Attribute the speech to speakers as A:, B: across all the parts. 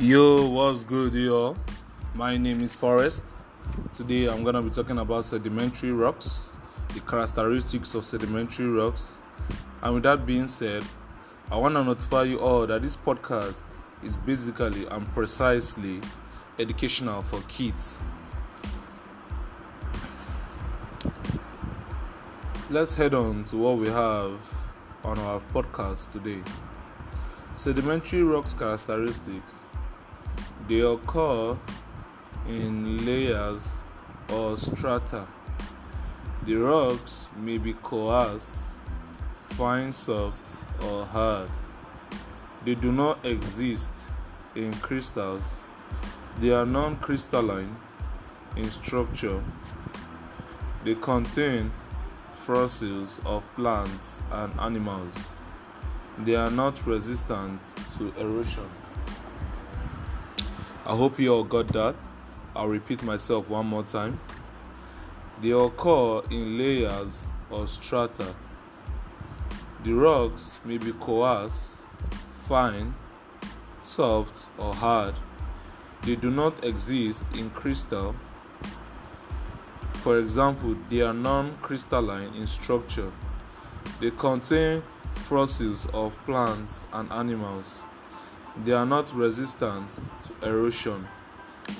A: Yo, what's good, yo? My name is Forrest. Today I'm gonna be talking about sedimentary rocks, the characteristics of sedimentary rocks. And with that being said, I want to notify you all that this podcast is basically and precisely educational for kids. Let's head on to what we have on our podcast today. Sedimentary rocks characteristics they occur in layers or strata. The rocks may be coarse, fine, soft, or hard. They do not exist in crystals. They are non crystalline in structure. They contain fossils of plants and animals. They are not resistant to erosion. I hope you all got that. I'll repeat myself one more time. They occur in layers or strata. The rocks may be coarse, fine, soft, or hard. They do not exist in crystal. For example, they are non crystalline in structure. They contain fossils of plants and animals. They are not resistant to erosion.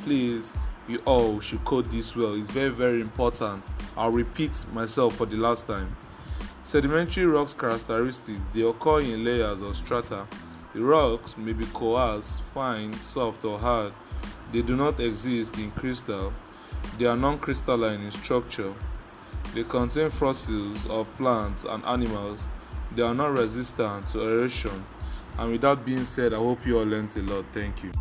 A: Please, you all should code this well. It's very, very important. I'll repeat myself for the last time. Sedimentary rocks characteristics they occur in layers or strata. The rocks may be coarse, fine, soft, or hard. They do not exist in crystal. They are non crystalline in structure. They contain fossils of plants and animals. They are not resistant to erosion. And with that being said, I hope you all learned a lot. Thank you.